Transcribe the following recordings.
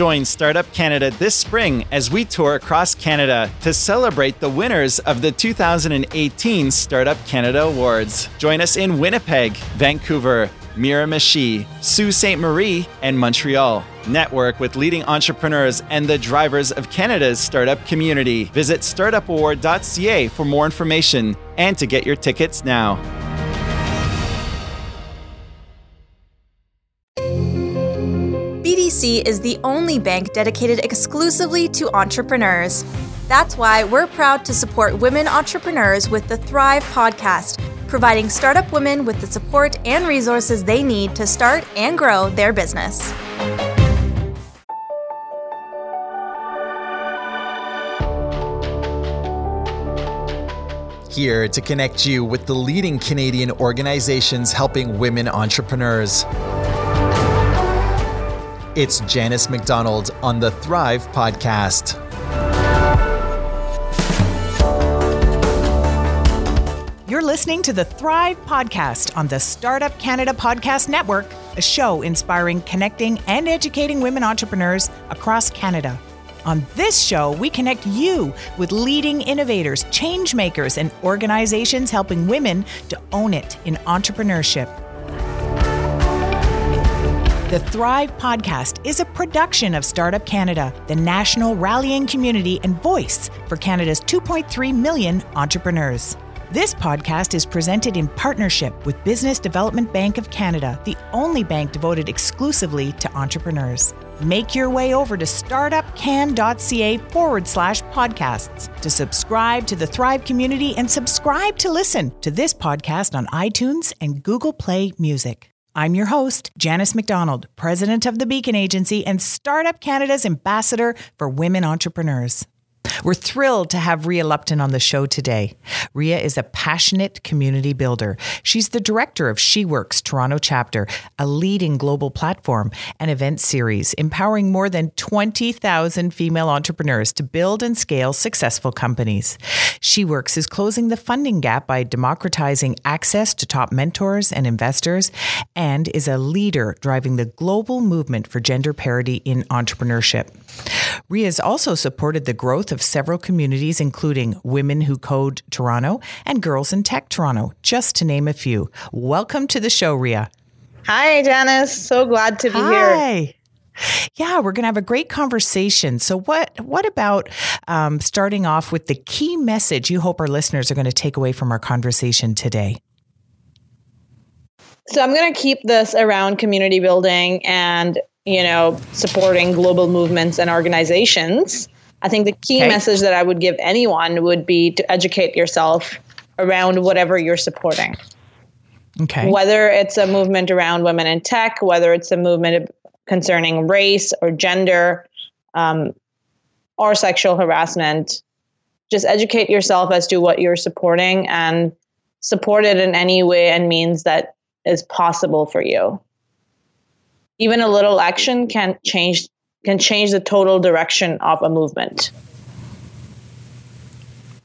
Join Startup Canada this spring as we tour across Canada to celebrate the winners of the 2018 Startup Canada Awards. Join us in Winnipeg, Vancouver, Miramichi, Sault Ste. Marie, and Montreal. Network with leading entrepreneurs and the drivers of Canada's startup community. Visit startupaward.ca for more information and to get your tickets now. BDC is the only bank dedicated exclusively to entrepreneurs. That's why we're proud to support women entrepreneurs with the Thrive podcast, providing startup women with the support and resources they need to start and grow their business. Here to connect you with the leading Canadian organizations helping women entrepreneurs. It's Janice McDonald on the Thrive Podcast. You're listening to the Thrive Podcast on the Startup Canada Podcast Network, a show inspiring, connecting, and educating women entrepreneurs across Canada. On this show, we connect you with leading innovators, change makers, and organizations helping women to own it in entrepreneurship. The Thrive Podcast is a production of Startup Canada, the national rallying community and voice for Canada's 2.3 million entrepreneurs. This podcast is presented in partnership with Business Development Bank of Canada, the only bank devoted exclusively to entrepreneurs. Make your way over to startupcan.ca forward slash podcasts to subscribe to the Thrive community and subscribe to listen to this podcast on iTunes and Google Play Music. I'm your host, Janice McDonald, president of the Beacon Agency and Startup Canada's ambassador for women entrepreneurs. We're thrilled to have Ria Lupton on the show today. Ria is a passionate community builder. She's the director of SheWorx Toronto chapter, a leading global platform and event series empowering more than 20,000 female entrepreneurs to build and scale successful companies. SheWorx is closing the funding gap by democratizing access to top mentors and investors and is a leader driving the global movement for gender parity in entrepreneurship. Ria has also supported the growth of several communities, including Women Who Code Toronto and Girls in Tech Toronto, just to name a few. Welcome to the show, Ria. Hi, Janice. So glad to be here. Hi. here. Yeah, we're going to have a great conversation. So, what what about um, starting off with the key message you hope our listeners are going to take away from our conversation today? So I'm going to keep this around community building and, you know, supporting global movements and organizations. I think the key Okay. message that I would give anyone would be to educate yourself around whatever you're supporting. Okay. Whether it's a movement around women in tech, whether it's a movement concerning race or gender um, or sexual harassment, just educate yourself as to what you're supporting and support it in any way and means that is possible for you. Even a little action can change can change the total direction of a movement.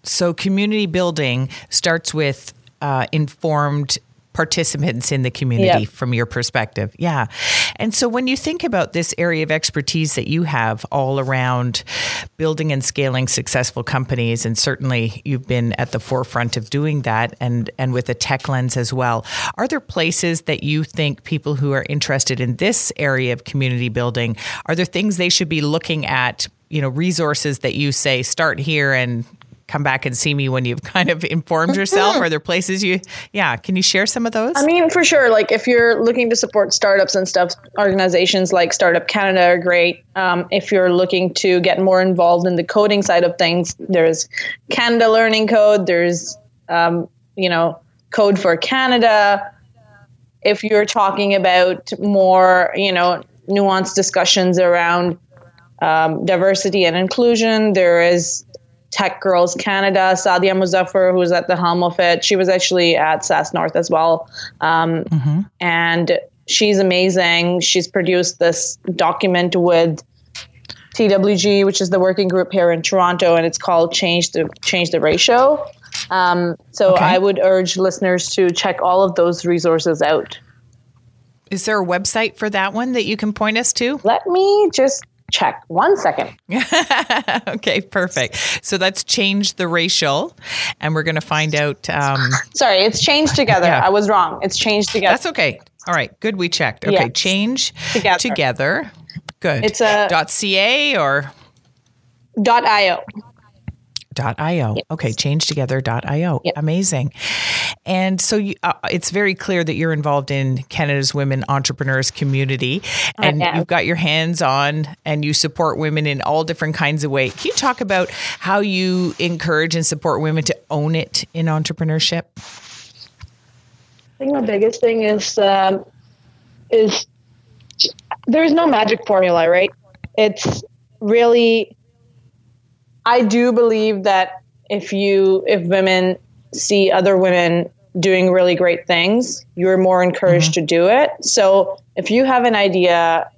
So, community building starts with uh, informed participants in the community Yeah. from your perspective. Yeah. And so, when you think about this area of expertise that you have all around building and scaling successful companies, and certainly you've been at the forefront of doing that and, and with a tech lens as well, are there places that you think people who are interested in this area of community building, are there things they should be looking at? You know, resources that you say start here and come back and see me when you've kind of informed yourself? Are there places you, yeah, can you share some of those? I mean, for sure. Like, if you're looking to support startups and stuff, organizations like Startup Canada are great. Um, if you're looking to get more involved in the coding side of things, there's Canada Learning Code. There's, um, you know, Code for Canada. If you're talking about more, you know, nuanced discussions around um, diversity and inclusion, there is Tech Girls Canada, Sadia Muzaffar, who's at the helm of it. She was actually at SaaS North as well. Um, And she's amazing. She's produced this document with TWG, which is the working group here in Toronto, and it's called Change the Change the Ratio. Um, so Okay. I would urge listeners to check all of those resources out. Is there a website for that one that you can point us to? Let me just check. One second. okay, perfect. So that's changed the racial, and we're going to find out. Um, Sorry, it's changed together. Yeah. I was wrong. It's changed together. that's okay. All right, good. We checked. Okay, change Together. together. Good. It's a- dot .ca or Dot .io. dot .io. Okay, change together dot .io. Yep. Amazing. And so you, uh, it's very clear that you're involved in Canada's women entrepreneurs community and you've got your hands on and you support women in all different kinds of ways. Can you talk about how you encourage and support women to own it in entrepreneurship? I think my biggest thing is um, is there's no magic formula, right? It's really I do believe that if you if women see other women doing really great things, you're more encouraged mm-hmm. to do it. So if you have an idea,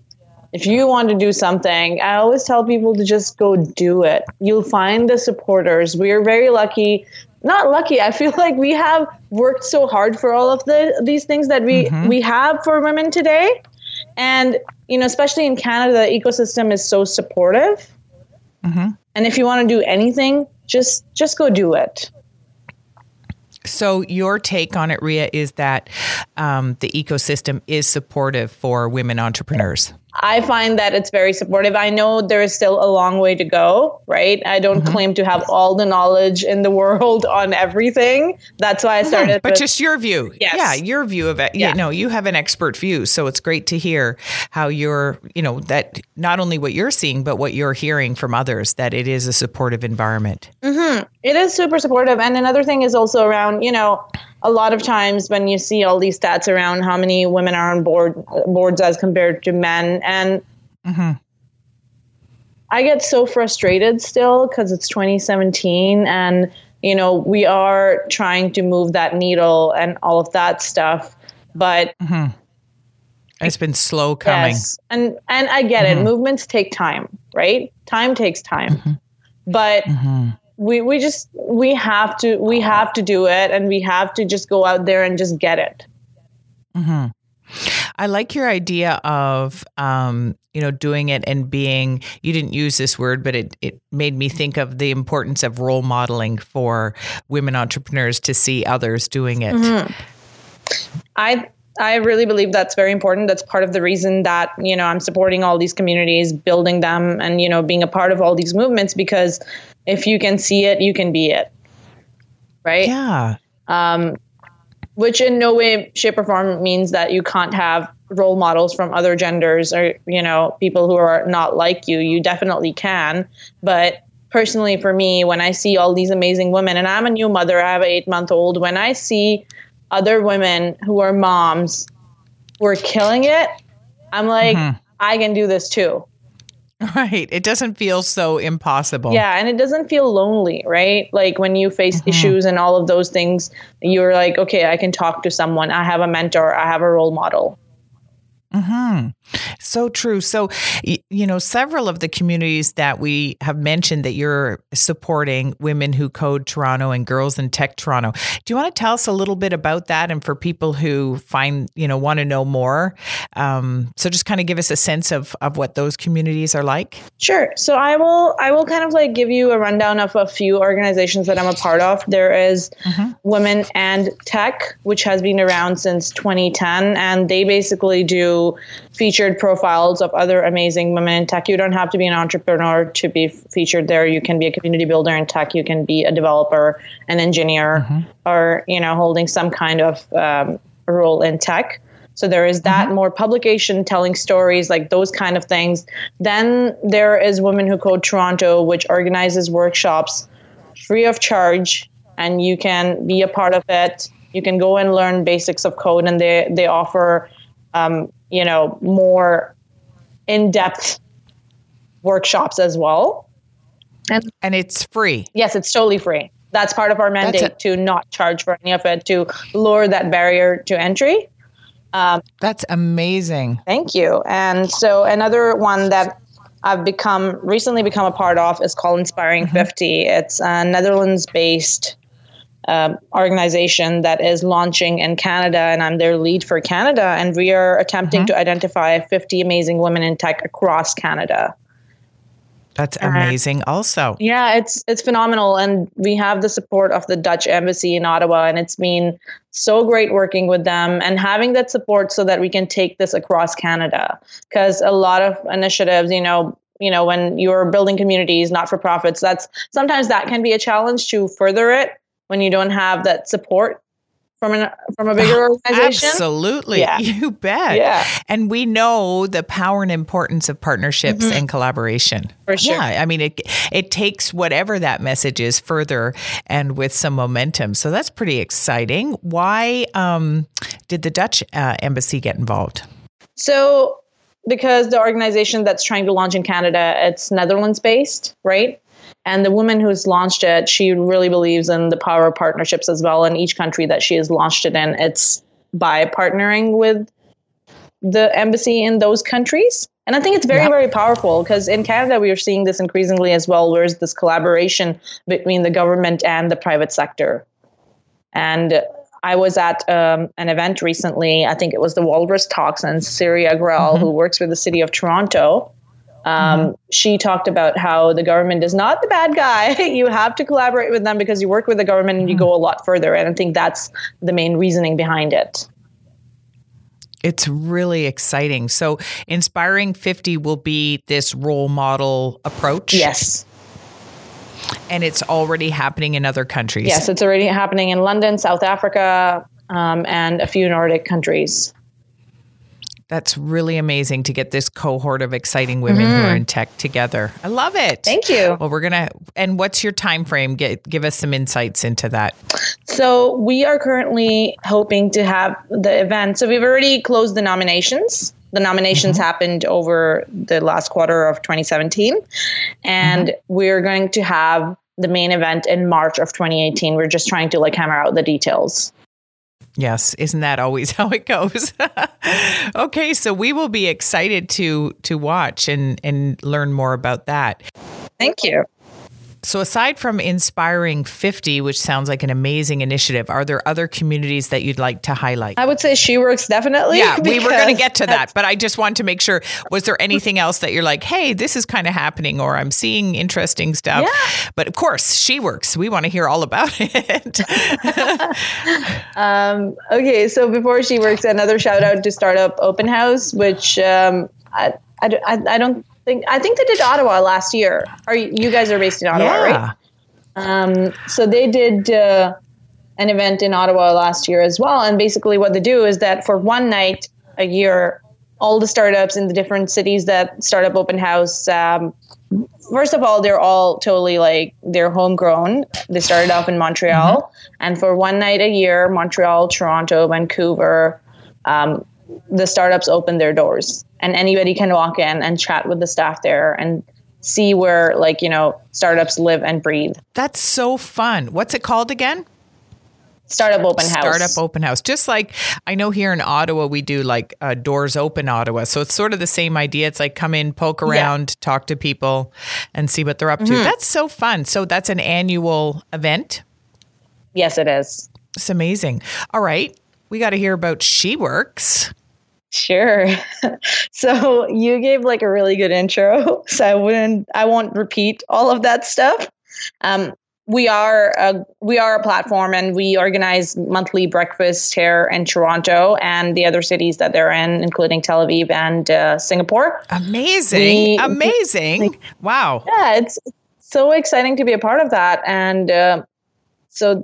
if you want to do something, I always tell people to just go do it. You'll find the supporters. We are very lucky. Not lucky. I feel like we have worked so hard for all of the these things that we mm-hmm. we have for women today. And you know, especially in Canada, the ecosystem is so supportive. Mm-hmm. And if you want to do anything, just just go do it. So your take on it, Ria, is that um, the ecosystem is supportive for women entrepreneurs. I find that it's very supportive. I know there is still a long way to go, right? I don't Mm-hmm. claim to have all the knowledge in the world on everything. That's why I started. But with- just your view. Yes. Yeah, your view of it. Yeah. Yeah. no, you have an expert view. So it's great to hear how you're, you know, that not only what you're seeing, but what you're hearing from others, that it is a supportive environment. It is super supportive. And another thing is also around, you know, a lot of times when you see all these stats around how many women are on board boards as compared to men, and mm-hmm. I get so frustrated still because it's 2017 and you know we are trying to move that needle and all of that stuff, but mm-hmm. It's been slow coming. Yes, and and I get it. Mm-hmm. Movements take time, right? Time takes time, but we we just we have to we have to do it, and we have to just go out there and just get it. I like your idea of, um, you know, doing it and being, you didn't use this word, but it, it made me think of the importance of role modeling for women entrepreneurs to see others doing it. I I really believe that's very important. That's part of the reason that you know I'm supporting all these communities, building them, and you know being a part of all these movements because if you can see it, you can be it, right? Yeah. Um, which in no way shape or form means that you can't have role models from other genders or you know people who are not like you. You definitely can. But personally for me when i see all these amazing women and i'm a new mother i have an eight month old when i see other women who are moms who are killing it i'm like mm-hmm. i can do this too Right. It doesn't feel so impossible. yeah and it doesn't feel lonely right? Like when you face mm-hmm. issues and all of those things you're like okay i can talk to someone. I have a mentor. I have a role model mm-hmm. So true. So, you know, several of the communities that we have mentioned that you're supporting Women Who Code Toronto and Girls in Tech Toronto. Do you want to tell us a little bit about that? And for people who find, you know, want to know more, um, so just kind of give us a sense of, of what those communities are like. Sure. So I will I will kind of like give you a rundown of a few organizations that I'm a part of. There is Women and Tech, which has been around since 2010, and they basically do featured profiles of other amazing women in tech. You don't have to be an entrepreneur to be featured there. You can be a community builder in tech. You can be a developer, an engineer, or you know holding some kind of um, role in tech. So there is that more publication telling stories, like those kind of things. Then there is Women Who Code Toronto, which organizes workshops free of charge, and you can be a part of it. You can go and learn basics of code, and they they offer, um, you know, more in depth workshops as well. And And it's free. yes, it's totally free. That's part of our mandate it. to not charge for any of it to lower that barrier to entry. Um, That's amazing. Thank you. And so another one that I've become recently become a part of is called Inspiring mm-hmm. 50. It's a Netherlands-based um, organization that is launching in Canada, and I'm their lead for Canada. And we are attempting to identify 50 amazing women in tech across Canada. That's amazing also. Yeah, it's it's phenomenal and we have the support of the Dutch embassy in Ottawa and it's been so great working with them and having that support so that we can take this across Canada because a lot of initiatives, you know, you know, when you're building communities, not for profits, that's sometimes that can be a challenge to further it when you don't have that support from an from a bigger organization. Absolutely. Yeah. You bet. Yeah. And we know the power and importance of partnerships and collaboration. Mm-hmm. For sure. Yeah. I mean it it takes whatever that message is further and with some momentum. So that's pretty exciting. Why um, did the Dutch uh, embassy get involved? So, because the organization that's trying to launch in Canada, it's Netherlands based, right? And the woman who's launched it, she really believes in the power of partnerships as well. In each country that she has launched it in, it's by partnering with the embassy in those countries. And I think it's very, Yeah. very powerful because in Canada, we are seeing this increasingly as well, where there's this collaboration between the government and the private sector. And I was at um, an event recently. I think it was the Walrus Talks, and Syria Grell, who works with the city of Toronto, um, she talked about how the government is not the bad guy. you have to collaborate with them because you work with the government and you go a lot further. And I think that's the main reasoning behind it. It's really exciting. So, Inspiring 50 will be this role model approach. Yes. And it's already happening in other countries. Yes, it's already happening in London, South Africa, um, and a few Nordic countries. That's really amazing to get this cohort of exciting women who are in tech together. I love it. Mm-hmm. Thank you. Well, we're gonna. And what's your time frame? Get, give us some insights into that. So we are currently hoping to have the event. So we've already closed the nominations. The nominations happened over the last quarter of 2017, and we're going to have the main event in March of 2018. We're just trying to like hammer out the details. Yes, isn't that always how it goes? okay, so we will be excited to to watch and and learn more about that. Thank you. So aside from Inspiring 50, which sounds like an amazing initiative, are there other communities that you'd like to highlight? I would say SheWorx definitely. Yeah, we were going to get to that, but I just want to make sure. Was there anything else that you're like, hey, this is kind of happening, or I'm seeing interesting stuff? Yeah. But of course, SheWorx. We want to hear all about it. Um, okay, so before SheWorx, another shout out to Startup Open House, which um, I, I, I I don't think I think they did Ottawa last year. Are you, you guys are based in Ottawa, right? Um, so they did uh, an event in Ottawa last year as well. And basically, what they do is that for one night a year, all the startups in the different cities that Startup Open House. Um, first of all, they're all totally like they're homegrown. They started off in Montreal, and for one night a year, Montreal, Toronto, Vancouver, um, the startups open their doors, and anybody can walk in and chat with the staff there and see where like you know startups live and breathe. That's so fun. What's it called again? Startup Open House. Startup Open House. Just like I know here in Ottawa, we do like uh, Doors Open Ottawa. So it's sort of the same idea. It's like come in, poke around, talk to people, and see what they're up to. Mm-hmm. That's so fun. So that's an annual event. Yes, it is. It's amazing. All right. We got to hear about SheWorx. Sure. so you gave like a really good intro, so I wouldn't, I won't repeat all of that stuff. Um, we are a, we are a platform, and we organize monthly breakfasts here in Toronto and the other cities that they're in, including Tel Aviv and uh, Singapore. Amazing. We- Amazing. Wow. Yeah, it's so exciting to be a part of that, and uh, so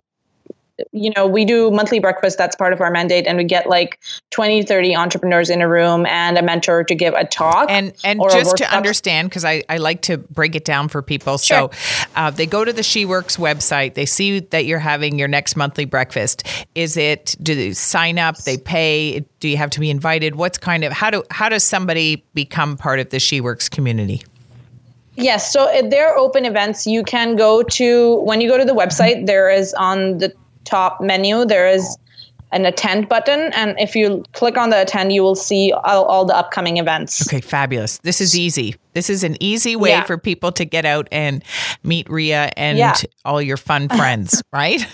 you know we do monthly breakfast that's part of our mandate and we get like 20 30 entrepreneurs in a room and a mentor to give a talk And and just to understand, because I, I like to break it down for people. So uh, they go to the SheWorx website. They see that you're having your next monthly breakfast. Is it? Do they sign up? They pay? Do you have to be invited? What's kind of how do how does somebody become part of the SheWorx community? Yes, so if they're open events. You can go to when you go to the website. There is on the top menu there is an attend button, and if you click on the attend, you will see all, all the upcoming events. Okay, fabulous. This is easy. This is an easy way Yeah. for people to get out and meet Ria and Yeah. all your fun friends, right?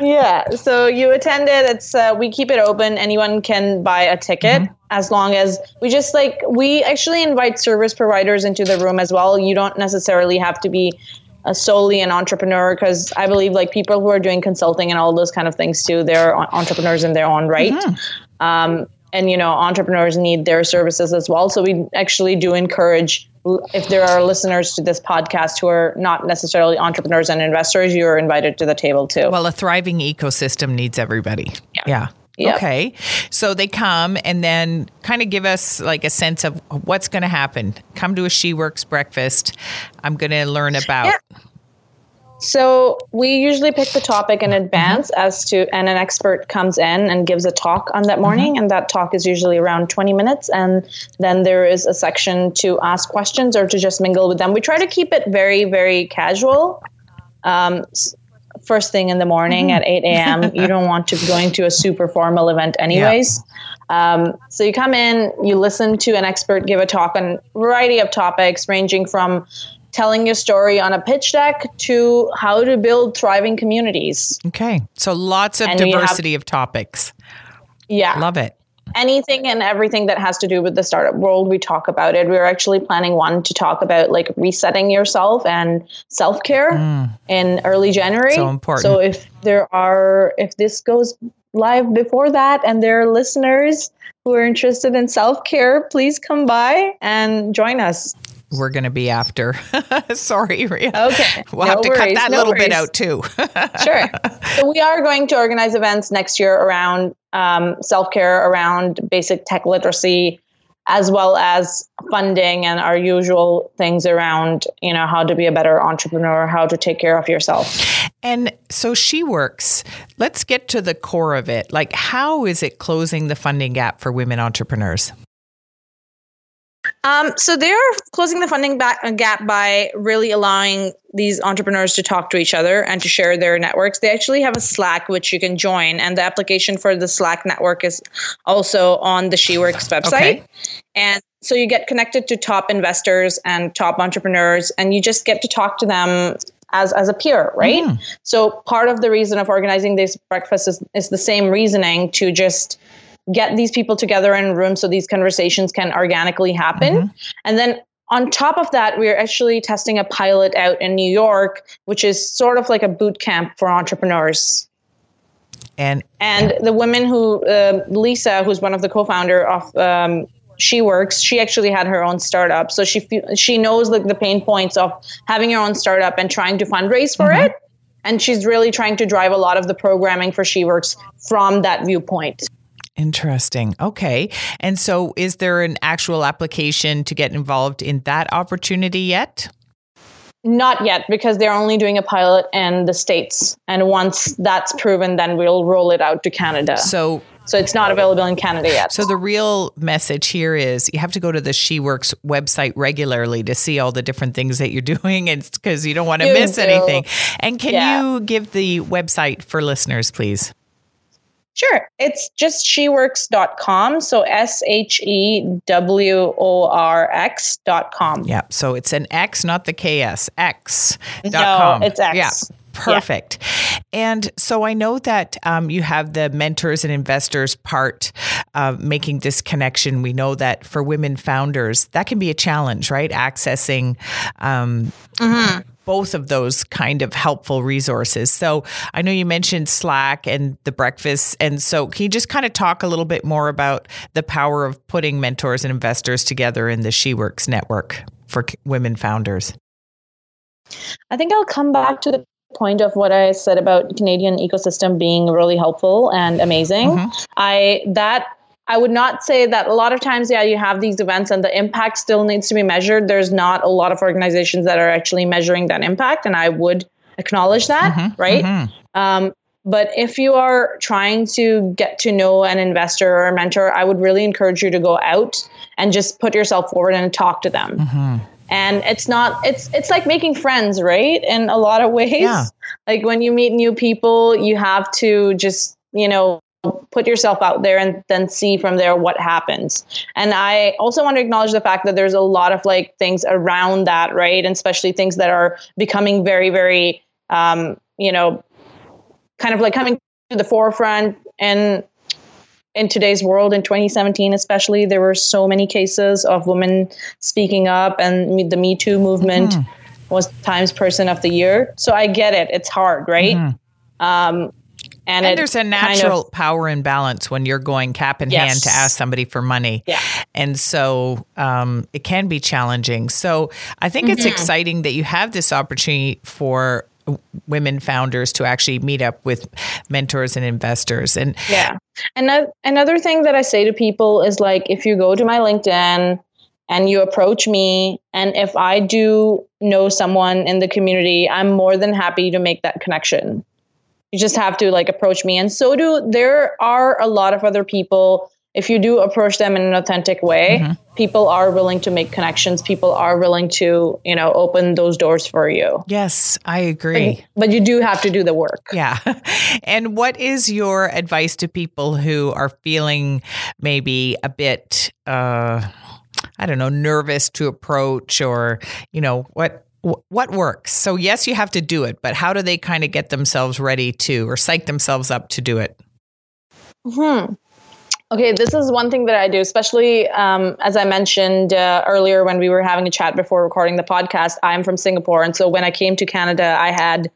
Yeah, so you attend it. It's uh, we keep it open. Anyone can buy a ticket. as long as we just like we actually invite service providers into the room as well you don't necessarily have to be uh, solely an entrepreneur because i believe like people who are doing consulting and all those kind of things too they're entrepreneurs in their own right. Mm-hmm. um, and you know entrepreneurs need their services as well. So we actually do encourage if there are listeners to this podcast who are not necessarily entrepreneurs and investors you are invited to the table too. Well a thriving ecosystem needs everybody. Yeah, yeah. Yep. Okay. So they come and then kind of give us like a sense of what's going to happen. Come to a SheWorx breakfast. I'm going to learn about. Yeah. So we usually pick the topic in advance mm-hmm. as to, and an expert comes in and gives a talk on that morning, mm-hmm. and that talk is usually around 20 minutes. And then there is a section to ask questions or to just mingle with them. We try to keep it very, very casual. Um, first thing in the morning mm-hmm. at 8 a.m. you don't want to be going to a super formal event, anyways. Yeah. Um, so you come in, you listen to an expert give a talk on a variety of topics, ranging from telling your story on a pitch deck to how to build thriving communities. Okay. So lots of and diversity have, of topics. Yeah. Love it anything and everything that has to do with the startup world we talk about it. We're actually planning one to talk about like resetting yourself and self-care mm. in early january. So important. So if there are if this goes live before that and there are listeners who are interested in self-care please come by and join us we're going to be after. Sorry, Ria. Okay. We'll no have to worries, cut that no little worries. bit out too. sure. So we are going to organize events next year around um, self care, around basic tech literacy, as well as funding and our usual things around you know how to be a better entrepreneur how to take care of yourself and so SheWorx let's get to the core of it like how is it closing the funding gap for women entrepreneurs um, so they're closing the funding back, uh, gap by really allowing these entrepreneurs to talk to each other and to share their networks. They actually have a Slack which you can join, and the application for the Slack network is also on the SheWorx website. Okay. And so you get connected to top investors and top entrepreneurs, and you just get to talk to them as as a peer, right? Mm. So part of the reason of organizing this breakfast is, is the same reasoning to just get these people together in a room so these conversations can organically happen. Mm-hmm. And then on top of that, we're actually testing a pilot out in New York, which is sort of like a boot camp for entrepreneurs. And and the women who uh, Lisa, who's one of the co-founder of um, SheWorx she actually had her own startup so she she knows like the pain points of having your own startup and trying to fundraise for mm-hmm. it and she's really trying to drive a lot of the programming for SheWorx from that viewpoint Interesting. Okay. And so is there an actual application to get involved in that opportunity yet? Not yet, because they're only doing a pilot in the States. And once that's proven, then we'll roll it out to Canada. So so it's not available in Canada yet. So the real message here is you have to go to the SheWorx website regularly to see all the different things that you're doing and because you don't want to miss do. anything. And can yeah. you give the website for listeners, please? Sure. It's just sheworx.com. So S H E W O R X.com. Yeah. So it's an X, not the KS. X. No, it's X. Yeah. Perfect. Yeah. And so I know that um, you have the mentors and investors part of making this connection. We know that for women founders, that can be a challenge, right? Accessing um, mm-hmm both of those kind of helpful resources. So I know you mentioned Slack and the breakfast. And so can you just kind of talk a little bit more about the power of putting mentors and investors together in the SheWorx network for women founders? I think I'll come back to the point of what I said about Canadian ecosystem being really helpful and amazing. Mm-hmm. I that I would not say that a lot of times, yeah, you have these events and the impact still needs to be measured. There's not a lot of organizations that are actually measuring that impact, and I would acknowledge that, mm-hmm, right? Mm-hmm. Um, but if you are trying to get to know an investor or a mentor, I would really encourage you to go out and just put yourself forward and talk to them. Mm-hmm. And it's not it's it's like making friends, right? In a lot of ways. Yeah. Like when you meet new people, you have to just, you know, put yourself out there and then see from there what happens. And i also want to acknowledge the fact that there's a lot of like things around that right? And especially things that are becoming very very um, you know kind of like coming to the forefront and in today's world in 2017 especially. There were so many cases of women speaking up and the me too movement mm-hmm. was times person of the year. So i get it. It's hard right? Mm-hmm. um, and, and there's a natural kind of, power imbalance when you're going cap in yes. hand to ask somebody for money. Yeah. And so um, it can be challenging. So I think mm-hmm. it's exciting that you have this opportunity for women founders to actually meet up with mentors and investors and yeah and another thing that i say to people is like if you go to my linkedin and you approach me and if i do know someone in the community i'm more than happy to make that connection you just have to like approach me. And so do there are a lot of other people. If you do approach them in an authentic way mm-hmm. people are willing to make connections. People are willing to you know open those doors for you. Yes i agree. But, but you do have to do the work. Yeah. And what is your advice to people who are feeling maybe a bit uh i don't know nervous to approach or you know what what works? So, yes, you have to do it, but how do they kind of get themselves ready to or psych themselves up to do it? Hmm. Okay, this is one thing that I do, especially um, as I mentioned uh, earlier when we were having a chat before recording the podcast. I'm from Singapore. And so when I came to Canada, I had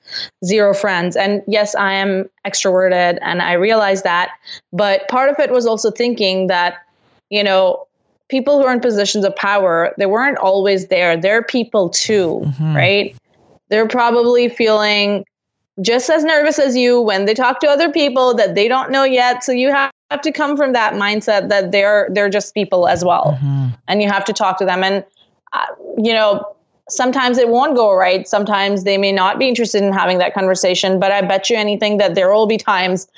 zero friends. And yes, I am extroverted and I realized that. But part of it was also thinking that, you know, people who are in positions of power, they weren't always there. They're people too, mm-hmm. right? They're probably feeling just as nervous as you when they talk to other people that they don't know yet. So you have to come from that mindset that they're they're just people as well, mm-hmm. and you have to talk to them. And uh, you know, sometimes it won't go right. Sometimes they may not be interested in having that conversation. But I bet you anything that there will be times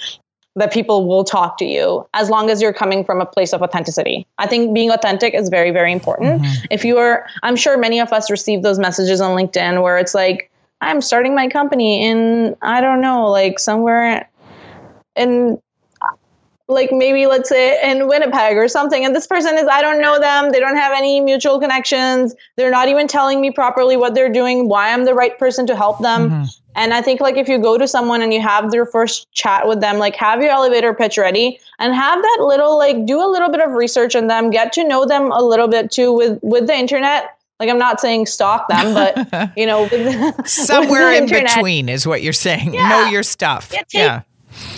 that people will talk to you as long as you're coming from a place of authenticity. I think being authentic is very, very important. Mm-hmm. If you are, I'm sure many of us receive those messages on LinkedIn where it's like, I'm starting my company in, I don't know, like somewhere in like maybe let's say in Winnipeg or something. And this person is, I don't know them. They don't have any mutual connections. They're not even telling me properly what they're doing, why I'm the right person to help them. Mm-hmm. And I think like if you go to someone and you have their first chat with them, like have your elevator pitch ready and have that little like do a little bit of research on them, get to know them a little bit too with with the internet. Like I'm not saying stalk them, but you know, with, somewhere with in internet, between is what you're saying. Yeah. Know your stuff. Yeah, yeah.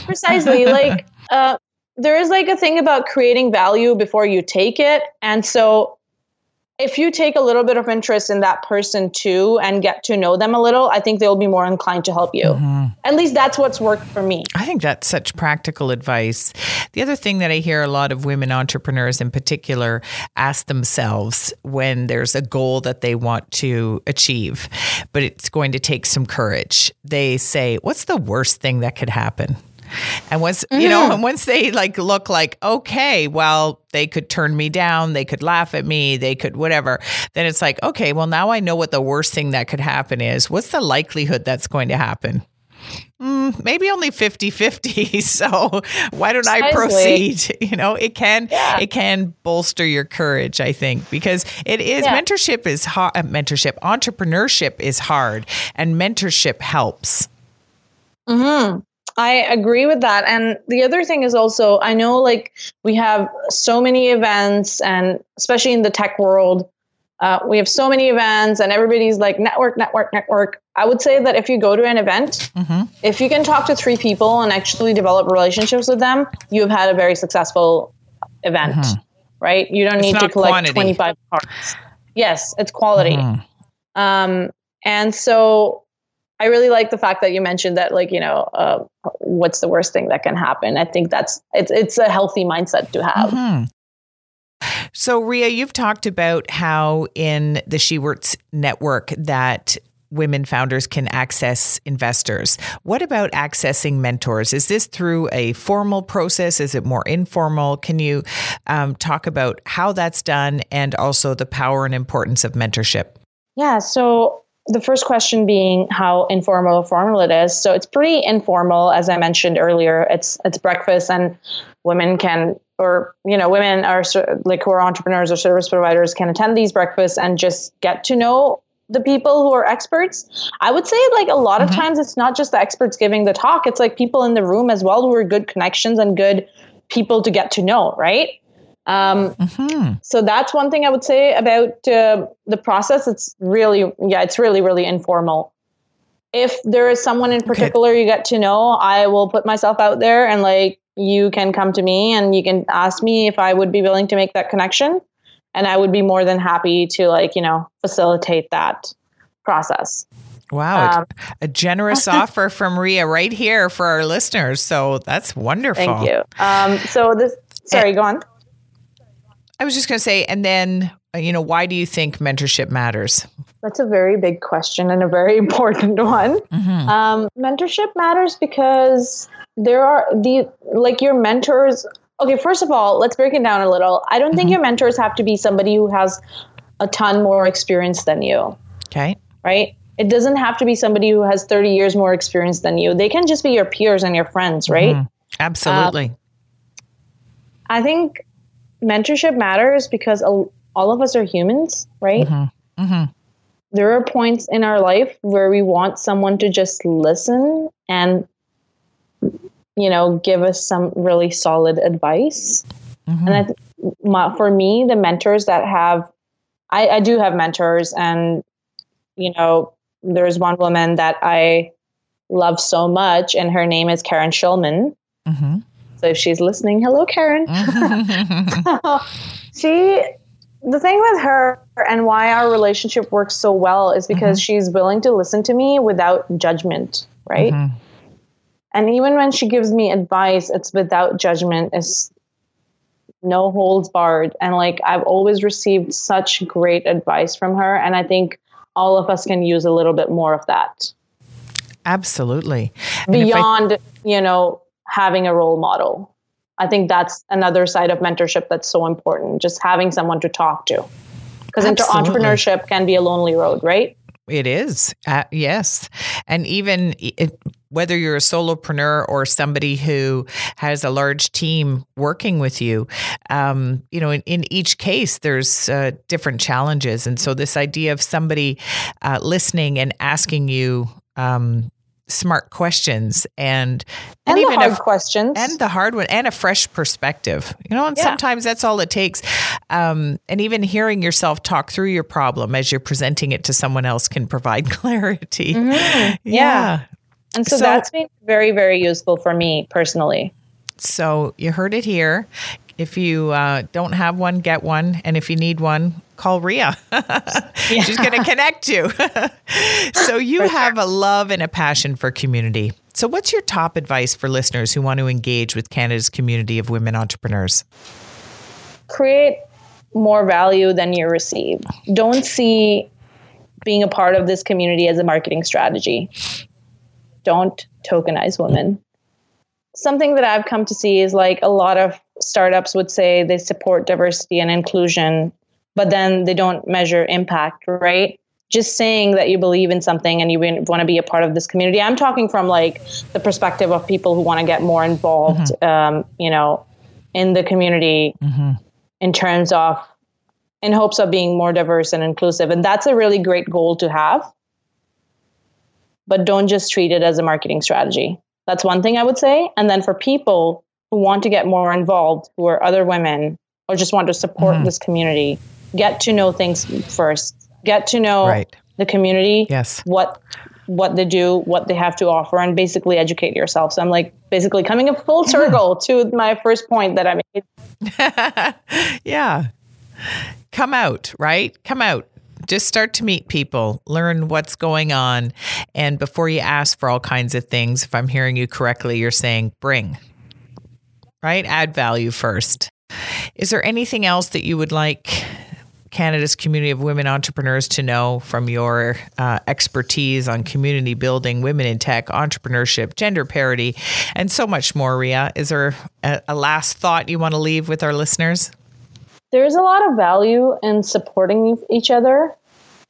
precisely. like uh, there is like a thing about creating value before you take it, and so if you take a little bit of interest in that person too and get to know them a little, I think they'll be more inclined to help you. Mm-hmm. At least that's what's worked for me. I think that's such practical advice. The other thing that I hear a lot of women entrepreneurs in particular ask themselves when there's a goal that they want to achieve, but it's going to take some courage, they say, What's the worst thing that could happen? And once, mm-hmm. you know, mm-hmm. and once they like look like, okay, well, they could turn me down, they could laugh at me, they could whatever, then it's like, okay, well, now I know what the worst thing that could happen is. What's the likelihood that's going to happen? Mm, maybe only 50 50 so why don't i proceed you know it can yeah. it can bolster your courage i think because it is yeah. mentorship is hard uh, mentorship entrepreneurship is hard and mentorship helps mm-hmm. I agree with that. And the other thing is also, I know like we have so many events, and especially in the tech world, uh, we have so many events, and everybody's like network, network, network. I would say that if you go to an event, mm-hmm. if you can talk to three people and actually develop relationships with them, you have had a very successful event, mm-hmm. right? You don't it's need to collect quantity. 25 cards. Yes, it's quality. Mm-hmm. Um, and so I really like the fact that you mentioned that, like, you know, uh, what's the worst thing that can happen? I think that's it's it's a healthy mindset to have. Mm-hmm. So, Ria, you've talked about how in the SheWorx network that women founders can access investors. What about accessing mentors? Is this through a formal process? Is it more informal? Can you um, talk about how that's done and also the power and importance of mentorship? Yeah. So the first question being how informal or formal it is. So it's pretty informal, as I mentioned earlier. It's it's breakfast, and women can, or you know, women are like who are entrepreneurs or service providers can attend these breakfasts and just get to know the people who are experts. I would say like a lot of mm-hmm. times it's not just the experts giving the talk; it's like people in the room as well who are good connections and good people to get to know, right? Um, mm-hmm. So that's one thing I would say about uh, the process. It's really, yeah, it's really, really informal. If there is someone in particular okay. you get to know, I will put myself out there and like you can come to me and you can ask me if I would be willing to make that connection. And I would be more than happy to like, you know, facilitate that process. Wow, um, a generous offer from Ria right here for our listeners. So that's wonderful. Thank you. Um, so this, sorry, go on. I was just going to say, and then, uh, you know, why do you think mentorship matters? That's a very big question and a very important one. Mm-hmm. Um, mentorship matters because there are the like your mentors. Okay, first of all, let's break it down a little. I don't mm-hmm. think your mentors have to be somebody who has a ton more experience than you. Okay. Right? It doesn't have to be somebody who has 30 years more experience than you. They can just be your peers and your friends, right? Mm-hmm. Absolutely. Um, I think mentorship matters because all of us are humans, right? Mm-hmm. Mm-hmm. There are points in our life where we want someone to just listen and, you know, give us some really solid advice. Mm-hmm. And my, for me, the mentors that have, I, I do have mentors, and, you know, there's one woman that I love so much, and her name is Karen Shulman. Mm-hmm. So if she's listening, hello, Karen. she, the thing with her and why our relationship works so well is because mm-hmm. she's willing to listen to me without judgment, right? Mm-hmm. And even when she gives me advice, it's without judgment. It's no holds barred. And like I've always received such great advice from her. And I think all of us can use a little bit more of that. Absolutely. Beyond, I, you know, having a role model. I think that's another side of mentorship that's so important, just having someone to talk to. Because inter- entrepreneurship can be a lonely road, right? It is, uh, yes. And even it, whether you're a solopreneur or somebody who has a large team working with you, um, you know, in, in, each case, there's uh, different challenges. And so, this idea of somebody uh, listening and asking you, um, smart questions and and, and even hard a, questions and the hard one and a fresh perspective you know and yeah. sometimes that's all it takes um, and even hearing yourself talk through your problem as you're presenting it to someone else can provide clarity mm-hmm. yeah. yeah. and so, so that's been very very useful for me personally so you heard it here if you uh, don't have one, get one. And if you need one, call Ria. She's going to connect you. so you for have sure. a love and a passion for community. So, what's your top advice for listeners who want to engage with Canada's community of women entrepreneurs? Create more value than you receive. Don't see being a part of this community as a marketing strategy. Don't tokenize women. Something that I've come to see is like a lot of startups would say they support diversity and inclusion, but then they don't measure impact, right? Just saying that you believe in something and you want to be a part of this community. I'm talking from like the perspective of people who want to get more involved, mm-hmm. um, you know, in the community mm-hmm. in terms of, in hopes of being more diverse and inclusive. And that's a really great goal to have. But don't just treat it as a marketing strategy. That's one thing I would say. And then for people who want to get more involved, who are other women, or just want to support mm-hmm. this community, get to know things first. Get to know right. the community. Yes. What what they do, what they have to offer, and basically educate yourself. So I'm like basically coming a full circle to my first point that I made. yeah. Come out, right? Come out just start to meet people, learn what's going on. And before you ask for all kinds of things, if I'm hearing you correctly, you're saying bring, right? Add value first. Is there anything else that you would like Canada's community of women entrepreneurs to know from your uh, expertise on community building, women in tech, entrepreneurship, gender parity, and so much more, Ria? Is there a, a last thought you want to leave with our listeners? There's a lot of value in supporting each other.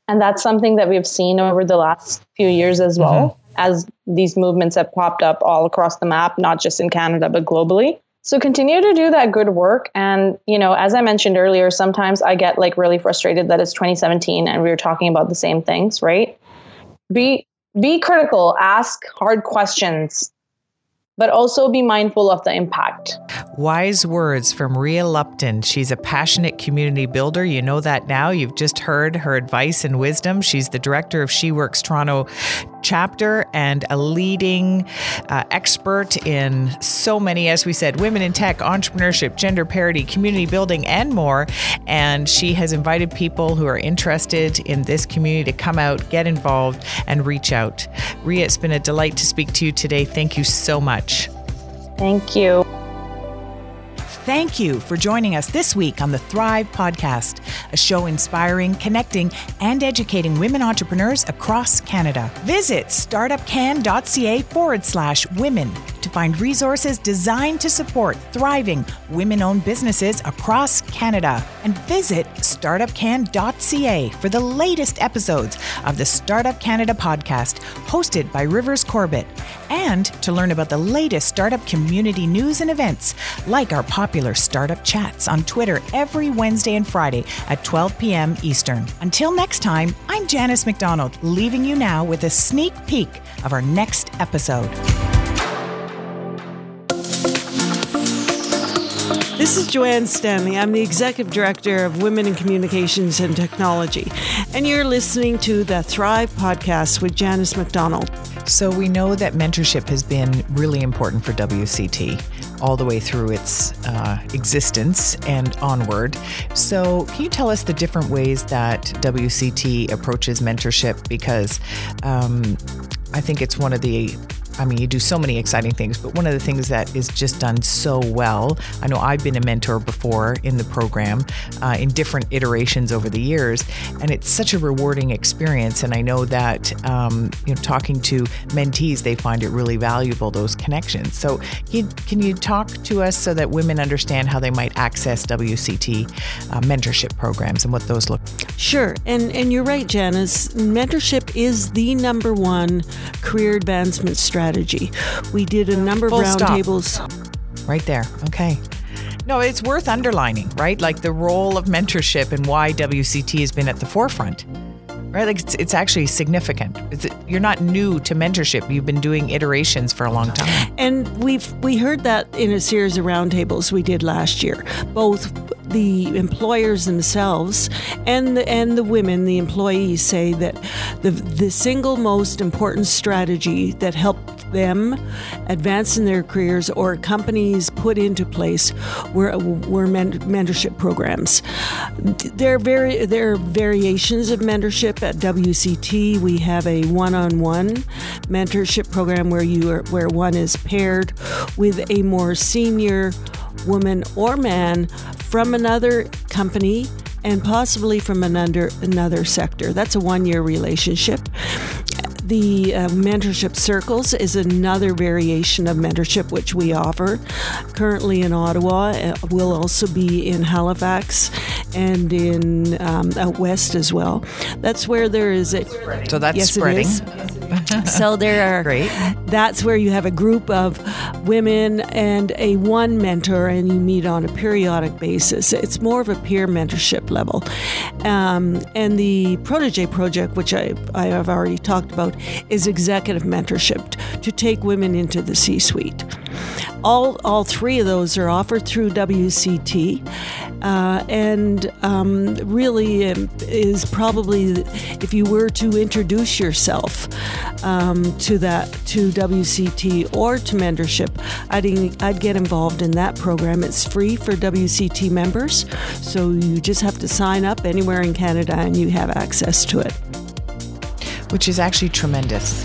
And that's something that we've seen over the last few years as well, mm-hmm. as these movements have popped up all across the map, not just in Canada, but globally. So continue to do that good work. And, you know, as I mentioned earlier, sometimes I get like really frustrated that it's 2017 and we are talking about the same things, right? Be be critical, ask hard questions. but also be mindful of the impact. Wise words from Ria Lupton. She's a passionate community builder. You know that now. You've just heard her advice and wisdom. She's the director of SheWorx Toronto chapter and a leading uh, expert in so many, as we said, women in tech, entrepreneurship, gender parity, community building, and more. And she has invited people who are interested in this community to come out, get involved, and reach out. Ria, it's been a delight to speak to you today. Thank you so much. Thank you. Thank you for joining us this week on the Thrive Podcast, a show inspiring, connecting, and educating women entrepreneurs across Canada. Visit startupcan.ca forward slash women to find resources designed to support thriving women owned businesses across Canada. And visit startupcan.ca for the latest episodes of the Startup Canada podcast, hosted by Rivers Corbett, and to learn about the latest startup community news and events, like our popular Startup Chats on Twitter every Wednesday and Friday at 12 p.m. Eastern. Until next time, I'm Janice McDonald, leaving you now with a sneak peek of our next episode. This is Joanne Stanley. I'm the Executive Director of Women in Communications and Technology. And you're listening to the Thrive Podcast with Janice McDonald. So, we know that mentorship has been really important for WCT all the way through its uh, existence and onward. So, can you tell us the different ways that WCT approaches mentorship? Because um, I think it's one of the I mean, you do so many exciting things, but one of the things that is just done so well, I know I've been a mentor before in the program uh, in different iterations over the years, and it's such a rewarding experience. And I know that, um, you know, talking to mentees, they find it really valuable, those connections. So, can you, can you talk to us so that women understand how they might access WCT uh, mentorship programs and what those look like? Sure. And, and you're right, Janice. Mentorship is the number one career advancement strategy strategy. We did a number Full of roundtables. Right there. Okay. No, it's worth underlining, right? Like the role of mentorship and why WCT has been at the forefront. Right, like it's, it's actually significant. It's, you're not new to mentorship. You've been doing iterations for a long time. And we've we heard that in a series of roundtables we did last year. Both the employers themselves and the, and the women, the employees, say that the the single most important strategy that helped them advance in their careers or companies put into place were, were mentorship programs. There are, very, there are variations of mentorship at WCT. We have a one-on-one mentorship program where you are, where one is paired with a more senior woman or man from another company and possibly from another another sector. That's a one-year relationship. The uh, mentorship circles is another variation of mentorship which we offer. Currently in Ottawa, uh, we'll also be in Halifax and in um, out west as well. That's where there is a so that's yes, spreading. so there are great. That's where you have a group of women and a one mentor, and you meet on a periodic basis. It's more of a peer mentorship level. Um, and the Protege Project, which I, I have already talked about, is executive mentorship to take women into the C suite. All, all three of those are offered through WCT, uh, and um, really um, is probably if you were to introduce yourself um, to that to WCT or to mentorship, I'd, I'd get involved in that program. It's free for WCT members, so you just have to sign up anywhere in Canada and you have access to it which is actually tremendous.